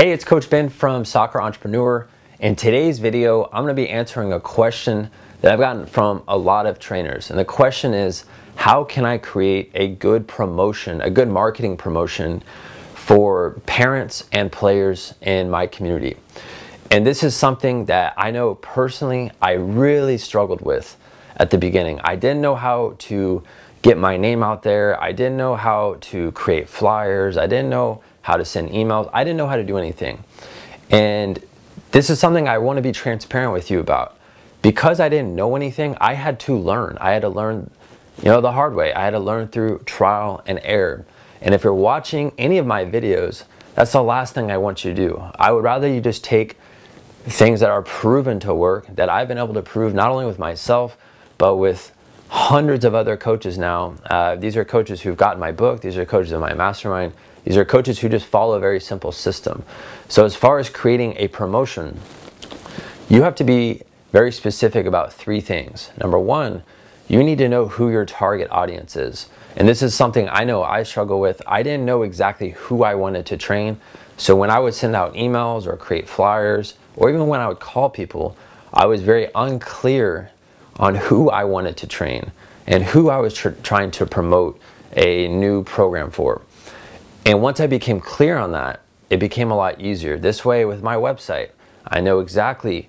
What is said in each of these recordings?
Hey, it's Coach Ben from Soccer Entrepreneur. In today's video, I'm gonna be answering a question that I've gotten from a lot of trainers. And the question is, how can I create a good promotion, a good marketing promotion for parents and players in my community? And this is something that I know personally I really struggled with at the beginning. I didn't know how to get my name out there. I didn't know how to create flyers. I didn't know how to send emails. I didn't know how to do anything. And this is something I want to be transparent with you about. Because I didn't know anything, I had to learn. I had to learn, you know, the hard way. I had to learn through trial and error. And if you're watching any of my videos, that's the last thing I want you to do. I would rather you just take things that are proven to work, that I've been able to prove not only with myself, but with hundreds of other coaches now. Uh, these are coaches who've gotten my book, these are coaches in my mastermind, these are coaches who just follow a very simple system. So, as far as creating a promotion, you have to be very specific about three things. Number one, you need to know who your target audience is. And this is something I know I struggle with. I didn't know exactly who I wanted to train. So, when I would send out emails or create flyers, or even when I would call people, I was very unclear on who I wanted to train and who I was tr- trying to promote a new program for. And once I became clear on that, it became a lot easier. This way, with my website, I know exactly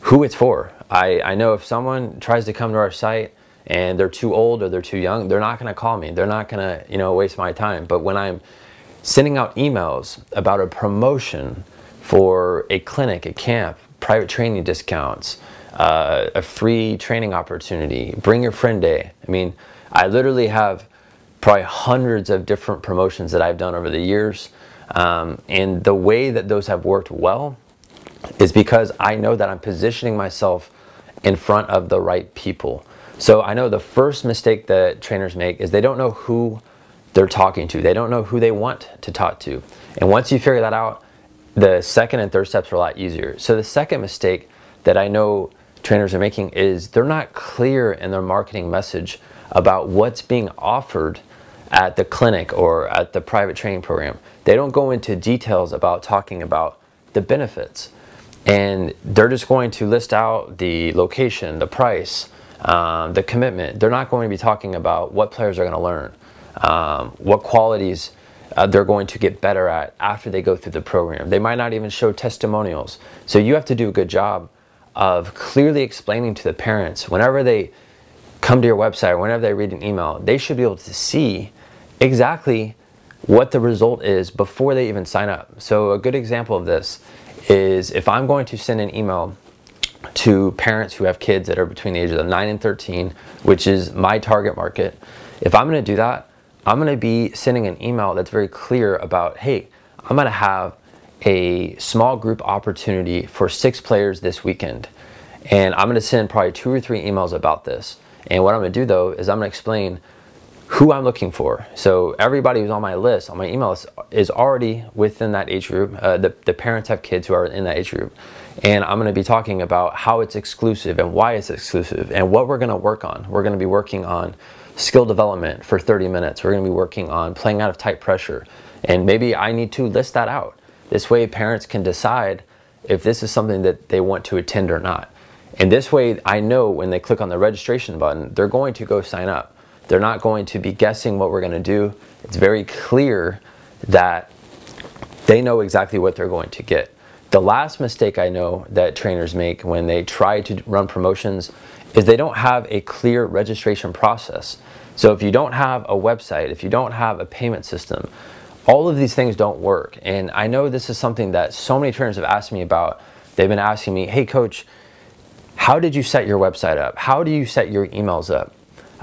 who it's for. I, I know if someone tries to come to our site and they're too old or they're too young, they're not going to call me. They're not going to, you know, waste my time. But when I'm sending out emails about a promotion for a clinic, a camp, private training discounts, uh, a free training opportunity, bring your friend day. I mean, I literally have probably hundreds of different promotions that I've done over the years. Um, and the way that those have worked well is because I know that I'm positioning myself in front of the right people. So I know the first mistake that trainers make is they don't know who they're talking to. They don't know who they want to talk to. And once you figure that out, the second and third steps are a lot easier. So the second mistake that I know trainers are making is they're not clear in their marketing message about what's being offered at the clinic or at the private training program. They don't go into details about talking about the benefits. And they're just going to list out the location, the price, um, the commitment. They're not going to be talking about what players are going to learn, um, what qualities uh, they're going to get better at after they go through the program. They might not even show testimonials. So you have to do a good job of clearly explaining to the parents whenever they come to your website, whenever they read an email, they should be able to see exactly what the result is before they even sign up. So, a good example of this is if I'm going to send an email to parents who have kids that are between the ages of 9 and 13, which is my target market, if I'm going to do that, I'm going to be sending an email that's very clear about, hey, I'm going to have a small group opportunity for six players this weekend. And I'm going to send probably two or three emails about this. And what I'm going to do though is I'm going to explain who I'm looking for. So everybody who's on my list, on my email list, is already within that age group. Uh, the, the parents have kids who are in that age group. And I'm to be talking about how it's exclusive and why it's exclusive and what we're to work on. We're to be working on skill development for 30 minutes. We're to be working on playing out of tight pressure. And maybe I need to list that out. This way, parents can decide if this is something that they want to attend or not. And this way, I know when they click on the registration button, they're going to go sign up. They're not going to be guessing what we're going to do. It's very clear that they know exactly what they're going to get. The last mistake I know that trainers make when they try to run promotions is they don't have a clear registration process. So if you don't have a website, if you don't have a payment system, all of these things don't work. And I know this is something that so many trainers have asked me about. They've been asking me, hey, coach, how did you set your website up? How do you set your emails up?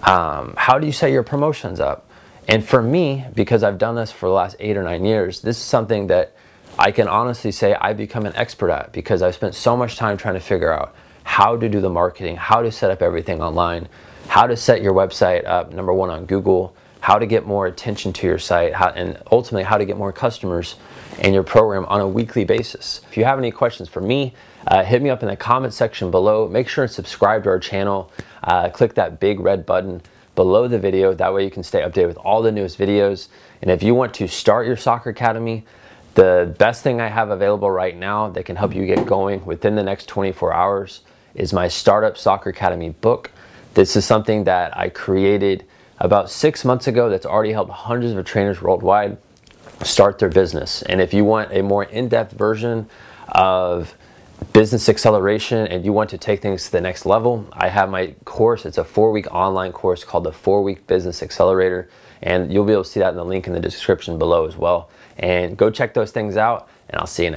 Um, how do you set your promotions up? And for me, because I've done this for the last eight or nine years, this is something that I can honestly say I've become an expert at because I've spent so much time trying to figure out how to do the marketing, how to set up everything online, how to set your website up, number one, on Google, how to get more attention to your site, how, and ultimately how to get more customers in your program on a weekly basis. If you have any questions for me, uh, hit me up in the comment section below. Make sure and subscribe to our channel. Uh, click that big red button below the video. That way you can stay updated with all the newest videos. And if you want to start your soccer academy, The best thing I have available right now that can help you get going within the next 24 hours is my Startup Soccer Academy book. This is something that I created about six months ago that's already helped hundreds of trainers worldwide start their business. And if you want a more in-depth version of business acceleration and you want to take things to the next level, I have my course. It's a four-week online course called the Four-Week Business Accelerator. And you'll be able to see that in the link in the description below as well. And go check those things out and I'll see you next